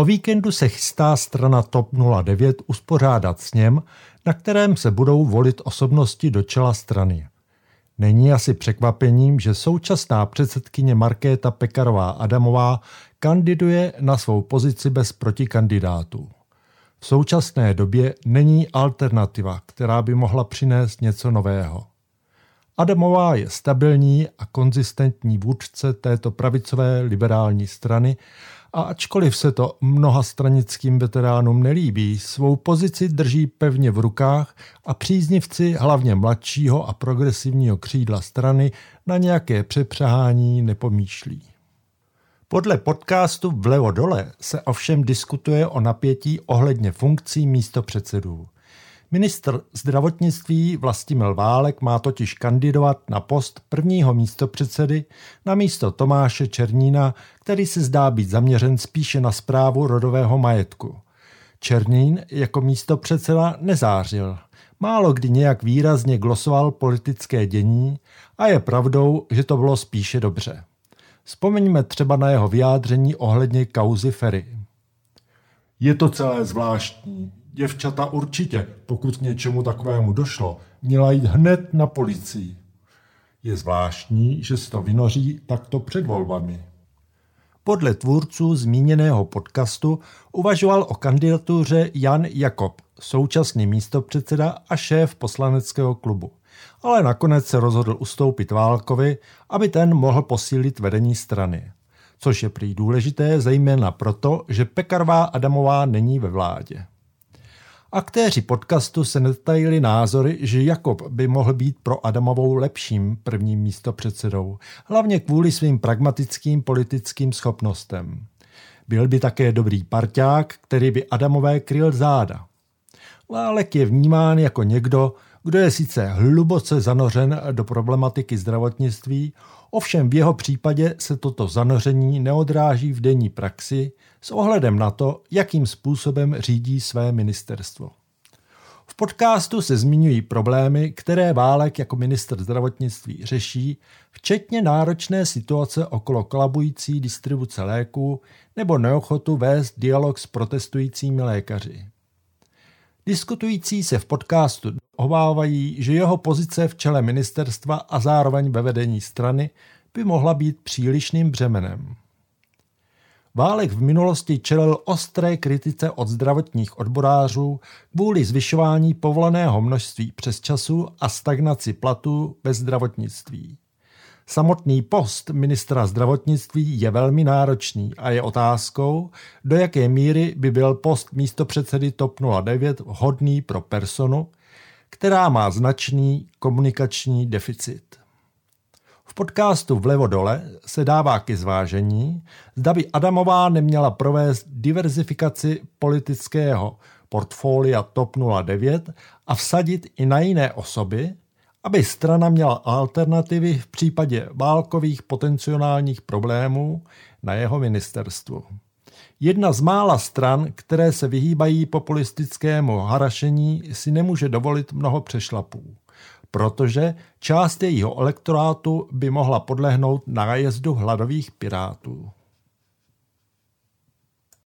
O víkendu se chystá strana TOP 09 uspořádat sněm, na kterém se budou volit osobnosti do čela strany. Není asi překvapením, že současná předsedkyně Markéta Pekarová Adamová kandiduje na svou pozici bez protikandidátů. V současné době není alternativa, která by mohla přinést něco nového. Adamová je stabilní a konzistentní vůdce této pravicové liberální strany a ačkoliv se to mnoha stranickým veteránům nelíbí, svou pozici drží pevně v rukách a příznivci hlavně mladšího a progresivního křídla strany na nějaké přepřehání nepomýšlí. Podle podcastu Vlevo dole se ovšem diskutuje o napětí ohledně funkcí místopředsedů. Ministr zdravotnictví Vlastimil Válek má totiž kandidovat na post prvního místopředsedy na místo Tomáše Černína, který se zdá být zaměřen spíše na zprávu rodového majetku. Černín jako místopředseda nezářil. Málo kdy nějak výrazně glosoval politické dění a je pravdou, že to bylo spíše dobře. Vzpomeňme třeba na jeho vyjádření ohledně kauzy Ferry. Je to celé zvláštní. Děvčata určitě, pokud k něčemu takovému došlo, měla jít hned na policii. Je zvláštní, že se to vynoří takto před volbami. Podle tvůrců zmíněného podcastu uvažoval o kandidatuře Jan Jakob, současný místopředseda a šéf poslaneckého klubu. Ale nakonec se rozhodl ustoupit Válkovi, aby ten mohl posílit vedení strany. Což je prý důležité zejména proto, že Pekarová Adamová není ve vládě. Aktéři podcastu se netajili názory, že Jakob by mohl být pro Adamovou lepším prvním místopředsedou, hlavně kvůli svým pragmatickým politickým schopnostem. Byl by také dobrý parťák, který by Adamové kryl záda. Válek je vnímán jako někdo, kdo je sice hluboce zanořen do problematiky zdravotnictví, ovšem v jeho případě se toto zanoření neodráží v denní praxi s ohledem na to, jakým způsobem řídí své ministerstvo. V podcastu se zmiňují problémy, které Válek jako minister zdravotnictví řeší, včetně náročné situace okolo kolabující distribuce léků nebo neochotu vést dialog s protestujícími lékaři. Diskutující se v podcastu obávají, že jeho pozice v čele ministerstva a zároveň ve vedení strany by mohla být přílišným břemenem. Válek v minulosti čelil ostré kritice od zdravotních odborářů kvůli zvyšování povoleného množství přes času a stagnaci platů ve zdravotnictví. Samotný post ministra zdravotnictví je velmi náročný a je otázkou, do jaké míry by byl post místopředsedy TOP 09 vhodný pro personu, která má značný komunikační deficit. V podcastu Vlevo dole se dává ke zvážení, zda by Adamová neměla provést diverzifikaci politického portfolia TOP 09 a vsadit i na jiné osoby, aby strana měla alternativy v případě válkových potenciálních problémů na jeho ministerstvu. Jedna z mála stran, které se vyhýbají populistickému harašení, si nemůže dovolit mnoho přešlapů, protože část jejího elektorátu by mohla podlehnout nájezdu hladových pirátů.